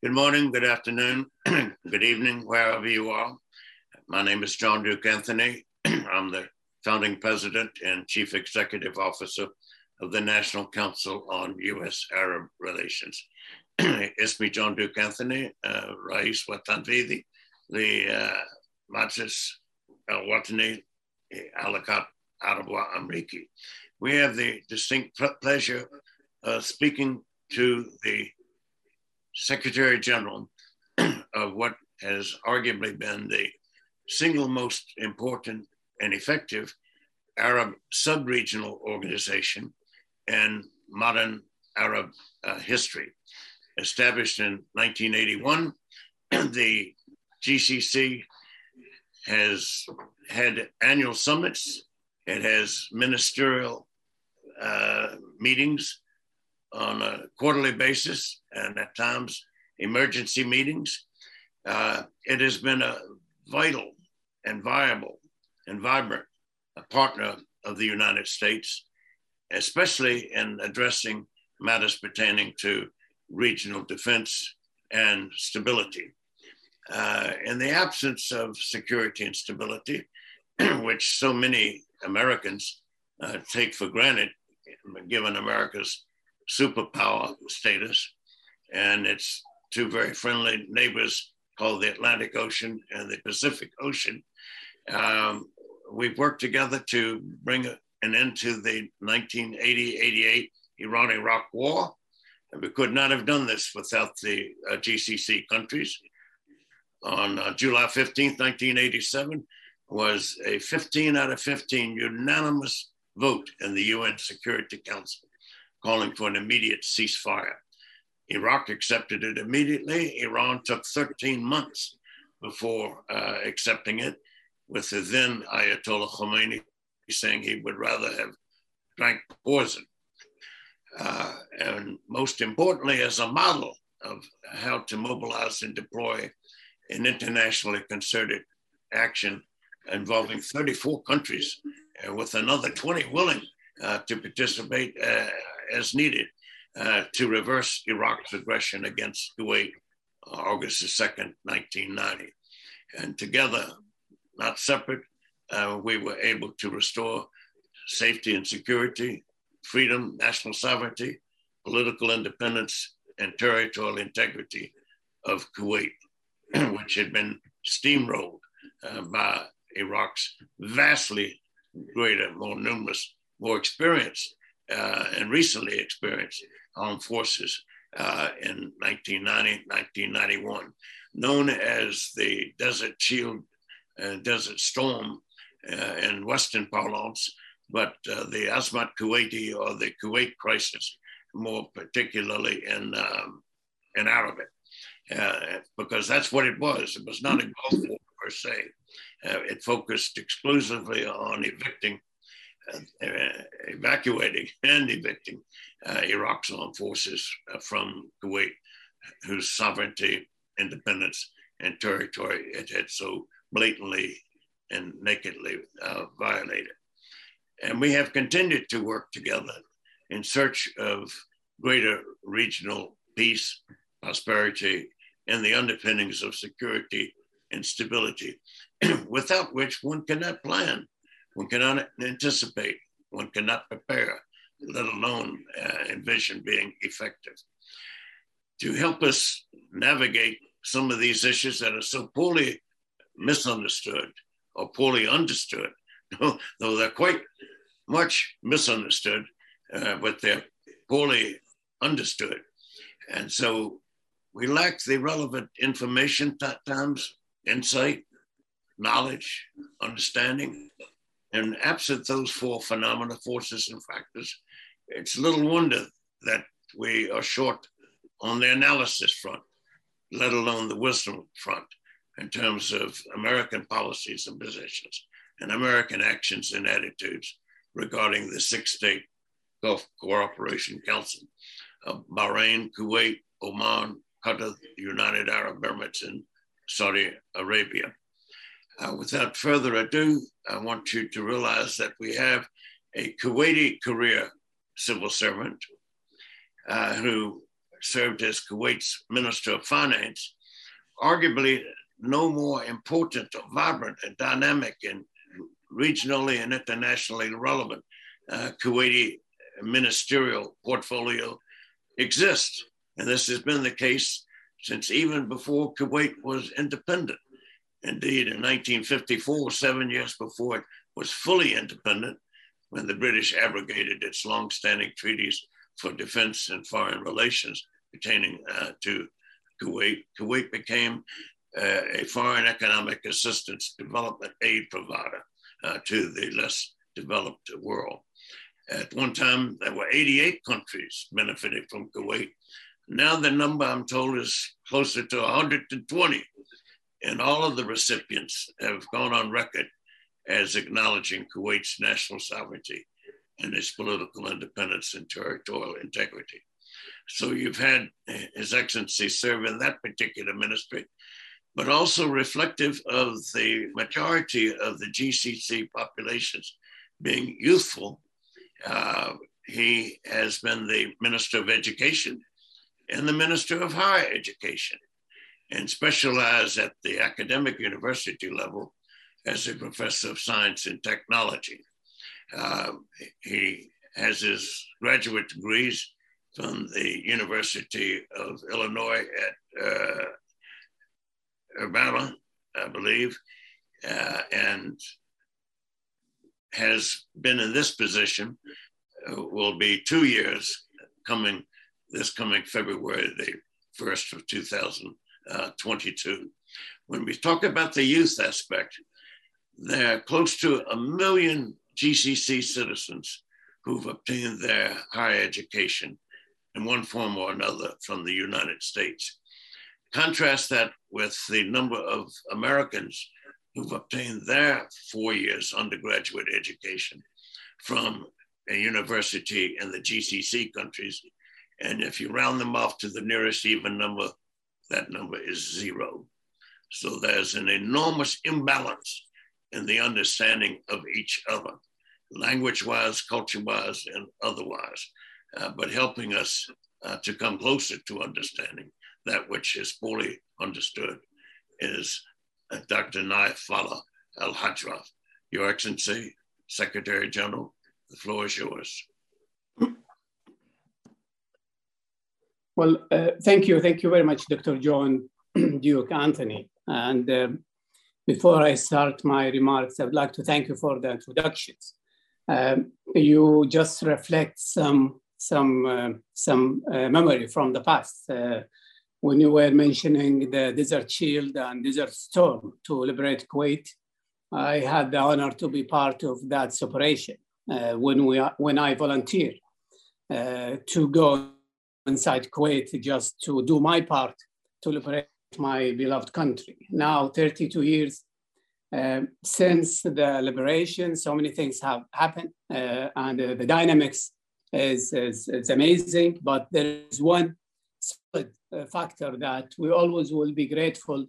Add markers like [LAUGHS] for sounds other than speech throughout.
Good morning, good afternoon, [CLEARS THROAT] good evening, wherever you are. My name is John Duke Anthony. [CLEARS THROAT] I'm the founding president and chief executive officer of the National Council on U.S. Arab Relations. [CLEARS THROAT] Ismi John Duke Anthony, uh, Rais Watanvidi, the uh, Majlis Al Watani Alakat Arabwa Amriki. We have the distinct pleasure of speaking to the Secretary General [CLEARS THROAT] of what has arguably been the single most important and effective Arab sub-regional organization in modern Arab uh, history. Established in 1981, [CLEARS THROAT] the GCC has had annual summits. It has ministerial uh, meetings on a quarterly basis and at times emergency meetings. Uh, it has been a vital and viable and vibrant partner of the United States, especially in addressing matters pertaining to regional defense and stability. Uh, in the absence of security and stability, [CLEARS THROAT] which so many Americans uh, take for granted, given America's superpower status, and its two very friendly neighbors called the Atlantic Ocean and the Pacific Ocean. Um, we've worked together to bring an end to the 1980-88 Iran-Iraq war. And we could not have done this without the uh, GCC countries. On uh, July 15th, 1987, was a 15 out of 15 unanimous vote in the UN Security Council calling for an immediate ceasefire. Iraq accepted it immediately. Iran took 13 months before uh, accepting it, with the then Ayatollah Khomeini saying he would rather have drank poison. Uh, and most importantly, as a model of how to mobilize and deploy an internationally concerted action involving 34 countries, uh, with another 20 willing uh, to participate uh, as needed uh, to reverse Iraq's aggression against Kuwait uh, August 2nd, 1990. And together, not separate, uh, we were able to restore safety and security, freedom, national sovereignty, political independence, and territorial integrity of Kuwait, [CLEARS THROAT] which had been steamrolled uh, by Iraq's vastly greater, more numerous, more experienced uh, and recently experienced armed forces uh, in 1990, 1991, known as the Desert Shield, uh, Desert Storm uh, in Western parlance, but uh, the Asmat Kuwaiti or the Kuwait crisis, more particularly in, um, in Arabic, uh, because that's what it was. It was not a Gulf War per se. it focused exclusively on evicting uh, evacuating and evicting uh, Iraq's armed forces uh, from Kuwait, whose sovereignty, independence, and territory it had so blatantly and nakedly uh, violated. And we have continued to work together in search of greater regional peace, prosperity, and the underpinnings of security and stability, [CLEARS THROAT] without which one cannot plan one cannot anticipate, one cannot prepare, let alone uh, envision being effective. To help us navigate some of these issues that are so poorly misunderstood or poorly understood, [LAUGHS] though they're quite much misunderstood, uh, but they're poorly understood. And so we lack the relevant information at times, insight, knowledge, understanding and absent those four phenomena, forces, and factors, it's little wonder that we are short on the analysis front, let alone the wisdom front, in terms of American policies and positions and American actions and attitudes regarding the six state Gulf Cooperation Council of Bahrain, Kuwait, Oman, Qatar, the United Arab Emirates, and Saudi Arabia. Uh, without further ado, I want you to realize that we have a Kuwaiti career civil servant uh, who served as Kuwait's Minister of Finance, arguably no more important or vibrant and dynamic and regionally and internationally relevant uh, Kuwaiti ministerial portfolio exists. And this has been the case since even before Kuwait was independent. Indeed, in 1954, seven years before it was fully independent, when the British abrogated its long-standing treaties for defense and foreign relations pertaining uh, to Kuwait, Kuwait became uh, a foreign economic assistance development aid provider uh, to the less developed world. At one time, there were 88 countries benefiting from Kuwait. Now the number I'm told is closer to 120. And all of the recipients have gone on record as acknowledging Kuwait's national sovereignty and its political independence and territorial integrity. So you've had His Excellency serve in that particular ministry, but also reflective of the majority of the GCC populations being youthful. Uh, he has been the Minister of Education and the Minister of Higher Education and specialize at the academic university level as a professor of science and technology. Uh, he has his graduate degrees from the University of Illinois at uh, Urbana, I believe, uh, and has been in this position, uh, will be two years coming, this coming February the 1st of Uh, 2022. When we talk about the youth aspect, there are close to a million GCC citizens who've obtained their higher education in one form or another from the United States. Contrast that with the number of Americans who've obtained their four years undergraduate education from a university in the GCC countries. And if you round them off to the nearest even number, that number is zero. So there's an enormous imbalance in the understanding of each other, language wise, culture wise, and otherwise, uh, but helping us uh, to come closer to understanding that which is poorly understood is uh, Dr. Naif Fallah Al Hajraf. Your Excellency, Secretary General, the floor is yours. Well, uh, thank you. Thank you very much, Dr. John [CLEARS THROAT] Duke Anthony. And um, before I start my remarks, I would like to thank you for the introductions. Um, you just reflect some some uh, some uh, memory from the past uh, when you were mentioning the Desert Shield and Desert Storm to liberate Kuwait. I had the honor to be part of that operation uh, when we when I volunteered uh, to go inside Kuwait just to do my part to liberate my beloved country. Now, 32 years uh, since the liberation, so many things have happened, uh, and uh, the dynamics is, is, is, amazing. But there is one solid uh, factor that we always will be grateful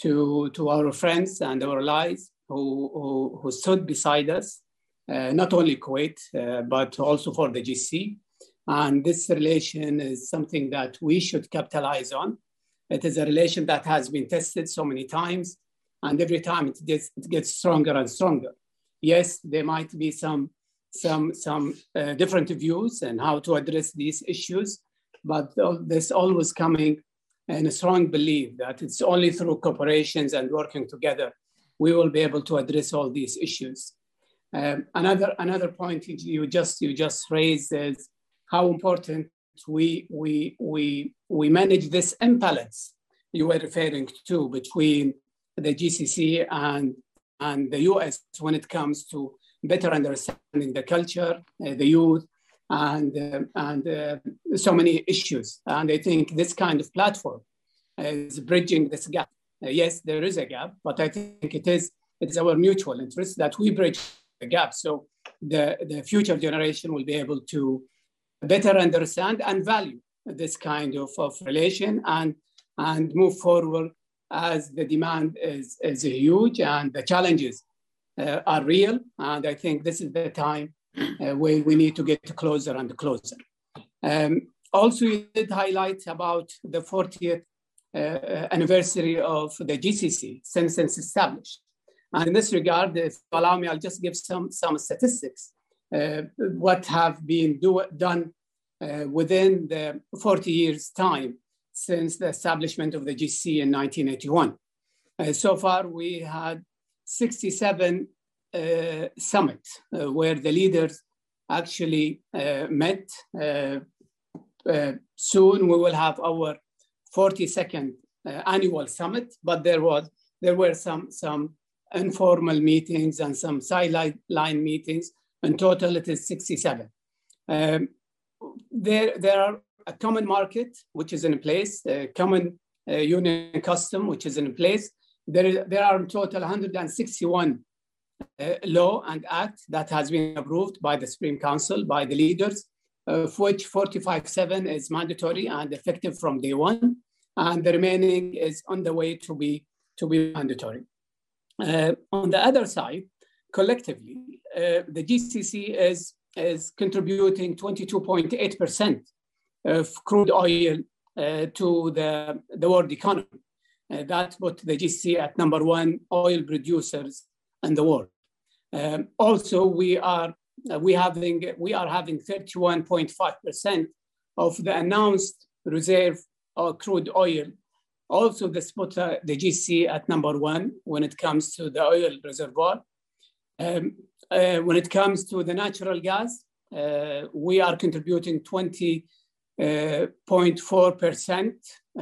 to, to our friends and our allies who, who, who stood beside us, uh, not only Kuwait, uh, but also for the GC. And this relation is something that we should capitalize on it is a relation that has been tested so many times, and every time it gets, it gets stronger and stronger. Yes, there might be some, some, some uh, different views and how to address these issues, but there's always coming and a strong belief that it's only through cooperations and working together we will be able to address all these issues. Um, another, another point you just, you just raised is how important we, we, we, we manage this imbalance you were referring to between the GCC and, and the US when it comes to better understanding the culture, uh, the youth, and, uh, and uh, so many issues. And I think this kind of platform is bridging this gap. Uh, yes, there is a gap, but I think it is it's our mutual interest that we bridge the gap. So the, the future generation will be able to better understand and value this kind of, of relation and, and move forward as the demand is, is huge and the challenges uh, are real. And I think this is the time uh, where we need to get closer and closer. Um, also, you did highlight about the 40th uh, anniversary of the GCC since it's established. And in this regard, if you allow me, I'll just give some, some statistics. Uh, what have been do, done uh, within the 40 years time since the establishment of the GC in 1981. Uh, so far, we had 67 uh, summits uh, where the leaders actually uh, met. soon we will have our 42nd annual summit, but there was there were some some informal meetings and some sideline meetings. In total, it is 67. Um, there, there are a common market, which is in place, a common uh, union custom, which is in place. There, there are in total 161 uh, law and act that has been approved by the Supreme Council, by the leaders, of which 45.7 is mandatory and effective from day one, and the remaining is on the way to be, to be mandatory. Uh, on the other side, collectively, uh, the GCC is, is contributing 22.8% of crude oil uh, to the, the world economy. Uh, that put the GCC at number one oil producers in the world. Um, also, we are uh, we having we are having 31.5% of the announced reserve of crude oil also, this put uh, the GC at number one when it comes to the oil reservoir. Um, uh, when it comes to the natural gas, uh, we are contributing 20.4% uh,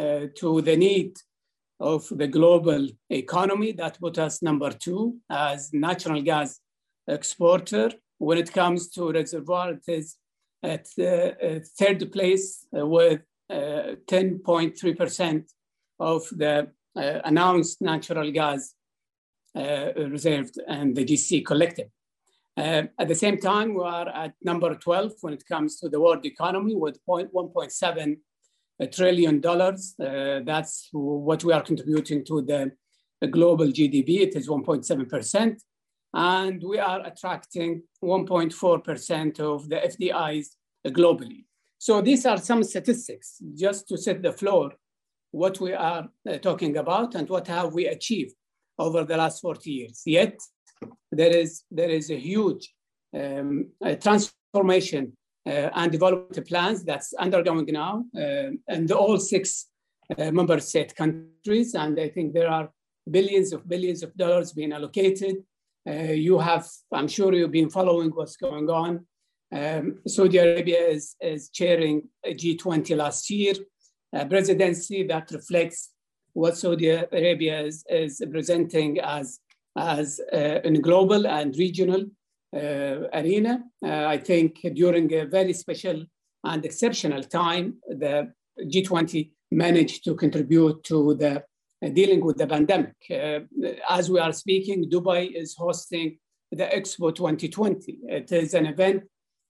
uh, to the need of the global economy. That put us number two as natural gas exporter. When it comes to reservoir, it is at uh, third place with 10.3% of the uh, announced natural gas uh, reserved and the GC collected. Uh, at the same time, we are at number 12 when it comes to the world economy with 1.7 trillion dollars. Uh, that's what we are contributing to the, the global GDP. It is 1.7%. And we are attracting 1.4% of the FDIs globally. So these are some statistics just to set the floor what we are uh, talking about and what have we achieved over the last 40 years. Yet there is, there is a huge um, a transformation uh, and development plans that's undergoing now uh, in the all six uh, member state countries. And I think there are billions of billions of dollars being allocated. Uh, you have, I'm sure you've been following what's going on. Um, Saudi Arabia is, is chairing G20 last year uh, presidency that reflects what Saudi Arabia is, is presenting as, as uh, in global and regional uh, arena. Uh, I think during a very special and exceptional time, the G20 managed to contribute to the dealing with the pandemic. As we are speaking, Dubai is hosting the Expo 2020. It is an event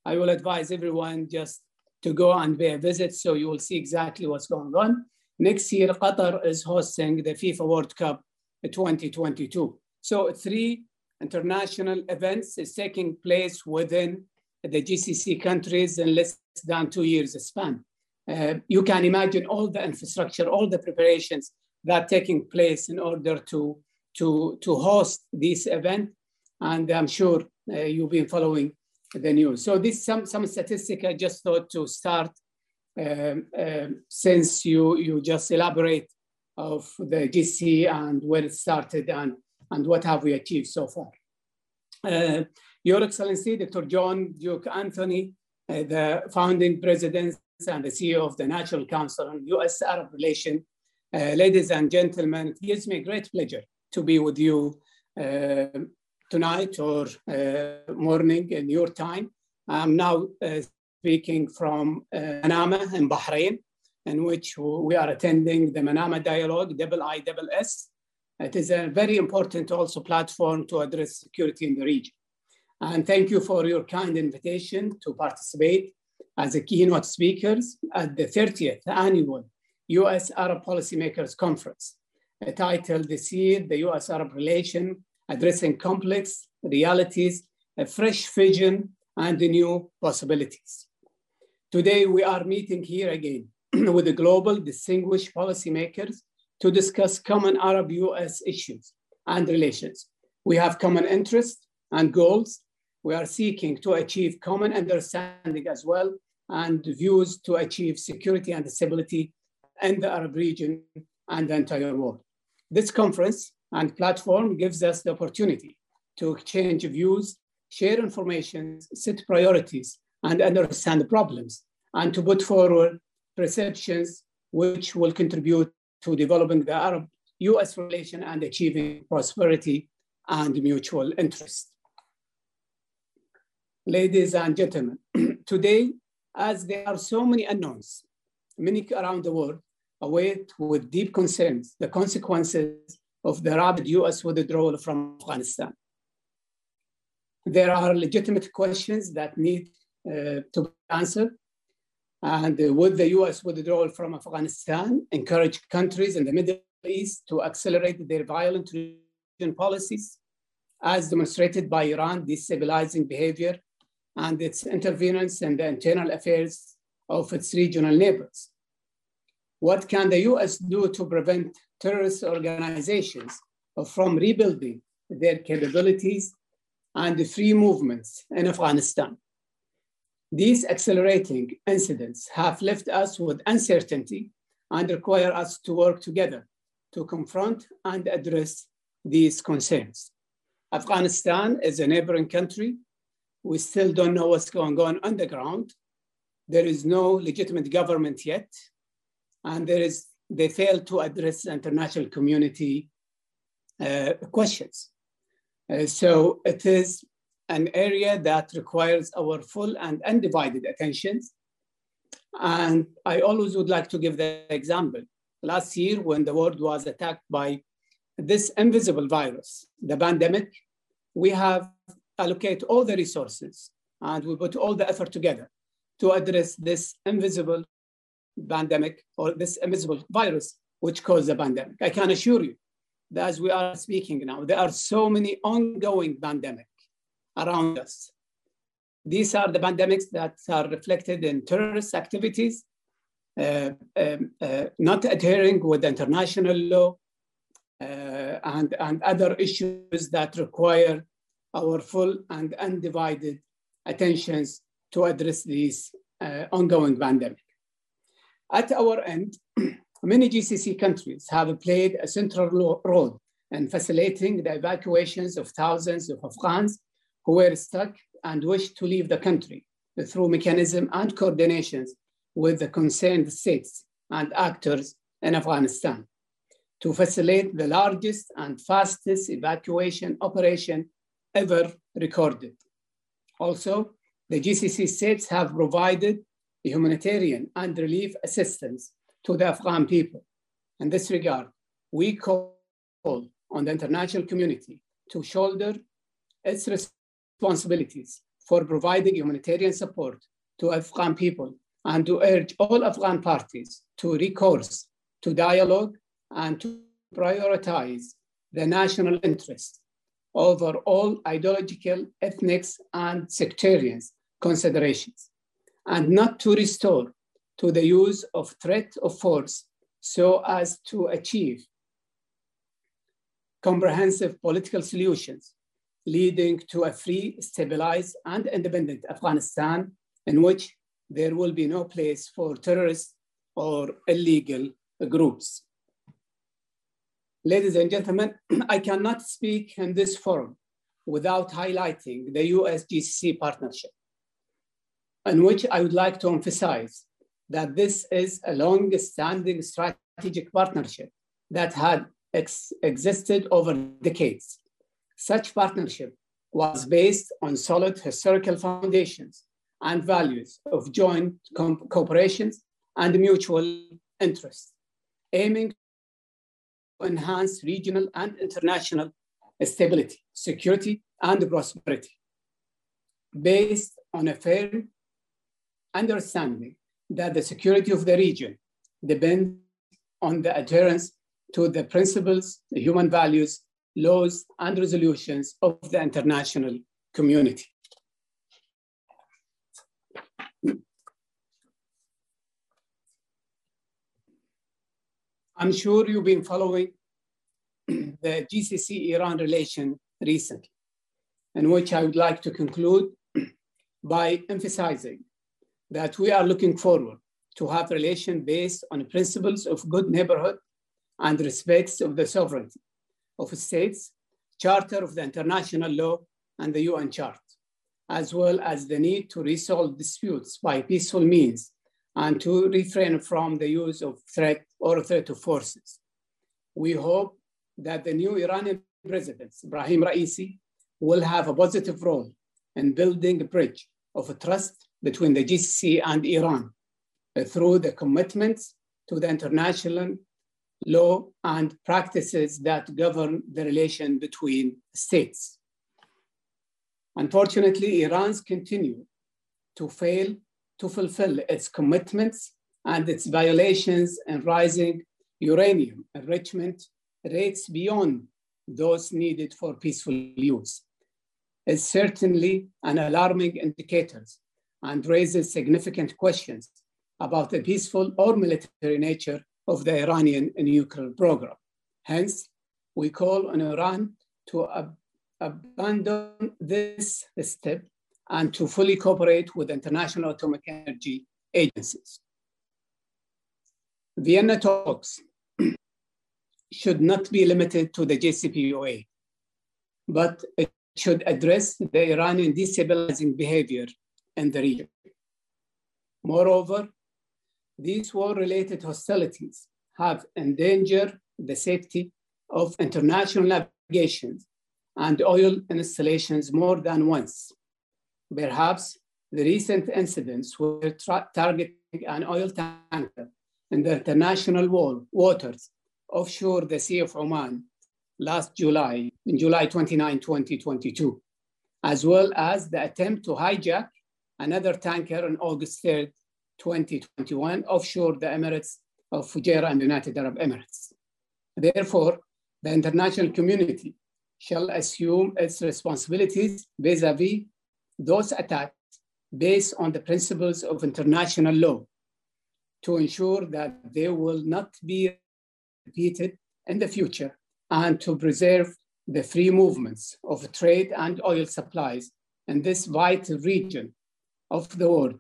I will advise everyone just to go and pay a visit so you will see exactly what's going on. Next year, Qatar is hosting the FIFA World Cup 2022. So three international events is taking place within the GCC countries in less than two years span. Uh, you can imagine all the infrastructure, all the preparations that are taking place in order to, to, to host this event. And I'm sure uh, you've been following the news. So this some some statistic I just thought to start um, um, since you you just elaborate of the GC and where it started and and what have we achieved so far. Uh, Your Excellency, Dr. John Duke Anthony, uh, the founding president and the CEO of the National Council on U.S.-Arab Relations. Uh, ladies and gentlemen, it gives me great pleasure to be with you uh, tonight or uh, morning in your time. I'm now uh, speaking from Manama in Bahrain, in which we are attending the Manama Dialogue, double I, double S. It is a very important also platform to address security in the region. And thank you for your kind invitation to participate as a keynote speakers at the 30th annual US Arab Policymakers Conference, titled this year, the US Arab Relation addressing complex realities, a fresh vision, and the new possibilities. Today, we are meeting here again [CLEARS THROAT] with the global distinguished policymakers to discuss common Arab-US issues and relations. We have common interests and goals. We are seeking to achieve common understanding as well and views to achieve security and stability in the Arab region and the entire world. This conference and platform gives us the opportunity to exchange views, share information, set priorities, and understand the problems, and to put forward perceptions which will contribute to developing the Arab-US relation and achieving prosperity and mutual interest. Ladies and gentlemen, [CLEARS THROAT] today, as there are so many unknowns, many around the world await with deep concerns the consequences of the rapid US withdrawal from Afghanistan. There are legitimate questions that need uh, to be answered. And uh, would the US withdrawal from Afghanistan encourage countries in the Middle East to accelerate their violent region policies, as demonstrated by Iran destabilizing behavior and its interference in the internal affairs of its regional neighbors? What can the US do to prevent terrorist organizations from rebuilding their capabilities and the free movements in Afghanistan? These accelerating incidents have left us with uncertainty and require us to work together to confront and address these concerns. Afghanistan is a neighboring country we still don't know what's going on underground. There is no legitimate government yet, and there is they fail to address the international community uh, questions. Uh, so it is an area that requires our full and undivided attention. And I always would like to give the example. Last year, when the world was attacked by this invisible virus, the pandemic, we have allocated all the resources and we put all the effort together to address this invisible pandemic or this invisible virus which caused the pandemic. I can assure you that as we are speaking now, there are so many ongoing pandemic around us. These are the pandemics that are reflected in terrorist activities, uh, um, uh, not adhering with international law, uh, and, and other issues that require our full and undivided attentions to address these uh, ongoing pandemic. At our end, [CLEARS THROAT] many GCC countries have played a central role in facilitating the evacuations of thousands of Afghans who were stuck and wished to leave the country through mechanism and coordinations with the concerned states and actors in Afghanistan to facilitate the largest and fastest evacuation operation ever recorded. Also, the GCC states have provided humanitarian and relief assistance to the Afghan people. In this regard, we call on the international community to shoulder its responsibilities for providing humanitarian support to Afghan people and to urge all Afghan parties to recourse to dialogue and to prioritize the national interest over all ideological, ethnic, and sectarian considerations, and not to restore to the use of threat of force so as to achieve comprehensive political solutions leading to a free, stabilized, and independent Afghanistan in which there will be no place for terrorists or illegal groups. Ladies and gentlemen, [CLEARS THROAT] I cannot speak in this forum without highlighting the US-GCC partnership, in which I would like to emphasize that this is a long-standing strategic partnership that had ex existed over decades. Such partnership was based on solid historical foundations and values of joint cooperation and mutual interest, aiming to enhance regional and international stability, security, and prosperity. Based on a firm understanding that the security of the region depends on the adherence to the principles, the human values, laws, and resolutions of the international community. I'm sure you've been following the GCC Iran relation recently, in which I would like to conclude by emphasizing that we are looking forward to have relation based on principles of good neighborhood and respects of the sovereignty of states, charter of the international law and the UN chart, as well as the need to resolve disputes by peaceful means and to refrain from the use of threat or threat of forces. We hope that the new Iranian president, Ibrahim Raisi, will have a positive role in building a bridge of trust between the GCC and Iran uh, through the commitments to the international law and practices that govern the relation between states. Unfortunately, Iran's continue to fail to fulfill its commitments and its violations and rising uranium enrichment rates beyond those needed for peaceful use is certainly an alarming indicator and raises significant questions about the peaceful or military nature of the Iranian nuclear program. Hence, we call on Iran to ab abandon this step and to fully cooperate with international atomic energy agencies. Vienna talks [CLEARS THROAT] should not be limited to the JCPOA, but it should address the Iranian destabilizing behavior in the region. Moreover, these war-related hostilities have endangered the safety of international navigation and oil installations more than once. Perhaps the recent incidents were targeting an oil tanker in the international waters offshore the Sea of Oman last July, in July 29, 2022, as well as the attempt to hijack another tanker on August 3, 2021, offshore the Emirates of Fujairah and United Arab Emirates. Therefore, the international community shall assume its responsibilities vis-a-vis -vis those attacks based on the principles of international law to ensure that they will not be repeated in the future and to preserve the free movements of trade and oil supplies in this vital region of the world,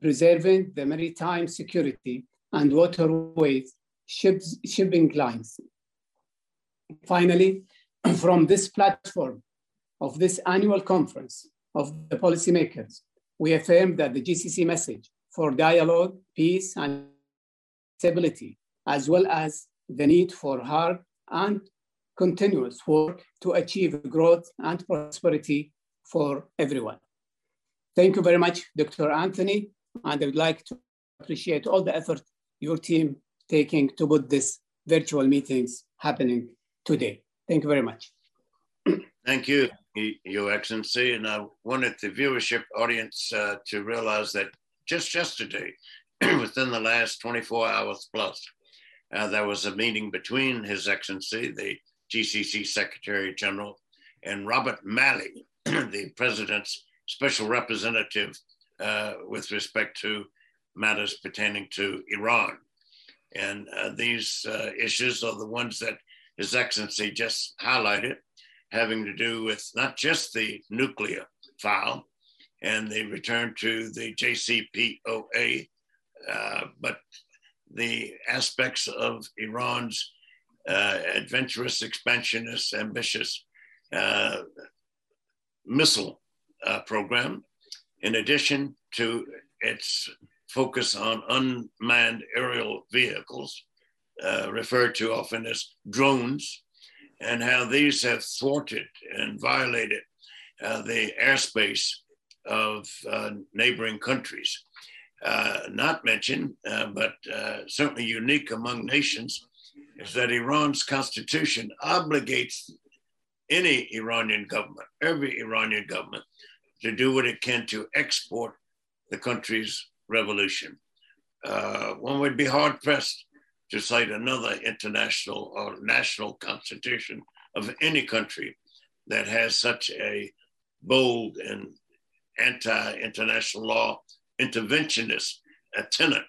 preserving the maritime security and waterways ships, shipping lines. Finally, [CLEARS THROAT] from this platform of this annual conference of the policymakers, we affirm that the GCC message for dialogue, peace, and stability, as well as the need for hard and continuous work to achieve growth and prosperity for everyone. Thank you very much, Dr. Anthony, and I would like to appreciate all the effort your team taking to put this virtual meetings happening today. Thank you very much. [CLEARS THROAT] Thank you, Your Excellency. And I wanted the viewership audience uh, to realize that just yesterday, [CLEARS THROAT] within the last 24 hours plus, uh, there was a meeting between His Excellency, the GCC Secretary General, and Robert Malley, [CLEARS THROAT] the President's special representative uh, with respect to matters pertaining to Iran. And uh, these uh, issues are the ones that His Excellency just highlighted, having to do with not just the nuclear file and the return to the JCPOA, uh, but the aspects of Iran's uh, adventurous, expansionist, ambitious uh, missile uh, program, in addition to its focus on unmanned aerial vehicles, uh, referred to often as drones, and how these have thwarted and violated uh, the airspace of uh, neighboring countries. Uh, not mentioned, uh, but certainly unique among nations, is that Iran's constitution obligates any Iranian government, every Iranian government, to do what it can to export the country's revolution. Uh, one would be hard pressed to cite another international or national constitution of any country that has such a bold and anti international law interventionist a tenet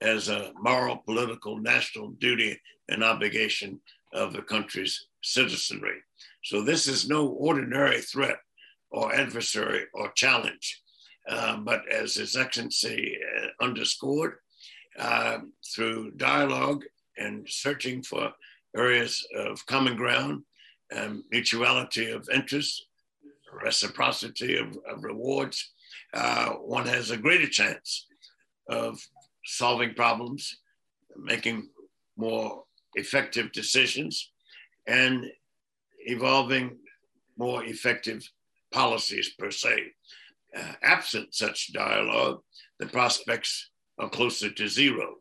as a moral, political, national duty and obligation of the country's citizenry. So this is no ordinary threat or adversary or challenge. Uh, but as His Excellency uh, underscored, uh, through dialogue and searching for areas of common ground, um, mutuality of interest, reciprocity of, of rewards, uh, one has a greater chance of solving problems, making more effective decisions, and evolving more effective policies per se. Uh, absent such dialogue, the prospects are closer to zero.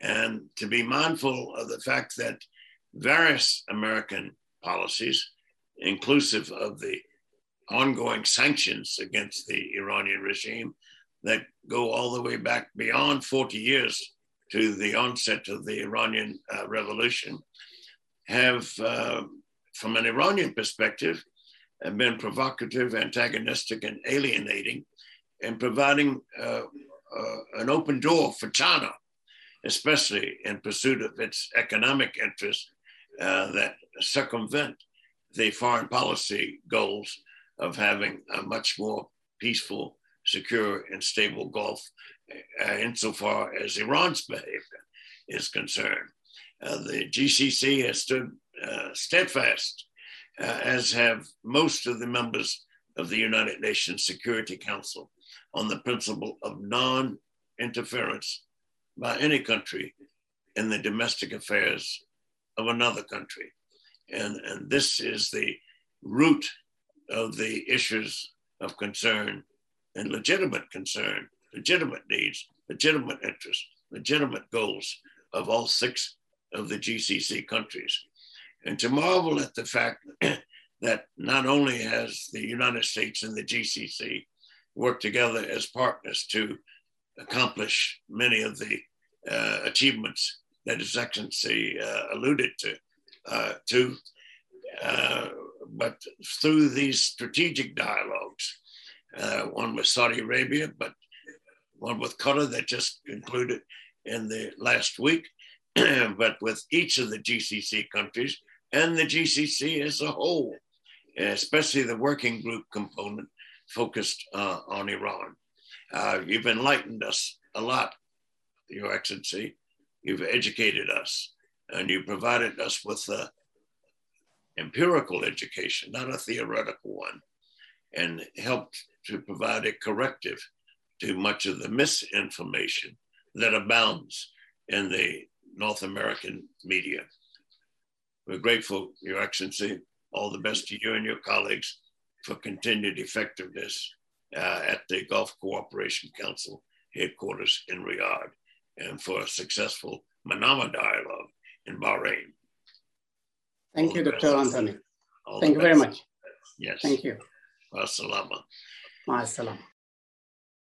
And to be mindful of the fact that various American policies, inclusive of the ongoing sanctions against the Iranian regime that go all the way back beyond 40 years to the onset of the Iranian uh, revolution, have, uh, from an Iranian perspective, have been provocative, antagonistic, and alienating, and providing uh, uh an open door for China, especially in pursuit of its economic interests uh, that circumvent the foreign policy goals of having a much more peaceful, secure, and stable Gulf uh, insofar as Iran's behavior is concerned. Uh, the GCC has stood uh, steadfast, uh, as have most of the members of the United Nations Security Council, on the principle of non interference by any country in the domestic affairs of another country. And, and this is the root of the issues of concern and legitimate concern, legitimate needs, legitimate interests, legitimate goals of all six of the GCC countries. And to marvel at the fact [CLEARS THROAT] that not only has the United States and the GCC worked together as partners to accomplish many of the uh, achievements that His Excellency uh, alluded to, uh, to uh, but through these strategic dialogues, uh, one with Saudi Arabia, but one with Qatar that just concluded in the last week, [CLEARS THROAT] but with each of the GCC countries and the GCC as a whole, especially the working group component focused uh, on Iran. Uh, you've enlightened us a lot, Your Excellency. You've educated us and you provided us with empirical education, not a theoretical one, and helped to provide a corrective to much of the misinformation that abounds in the North American media. We're grateful, Your Excellency. All the best to you and your colleagues for continued effectiveness uh, at the Gulf Cooperation Council headquarters in Riyadh and for a successful Manama dialogue in Bahrain. Thank All you, Dr. Anthony. Thank you very much. Yes. Thank you. Assalamu. Assalamu.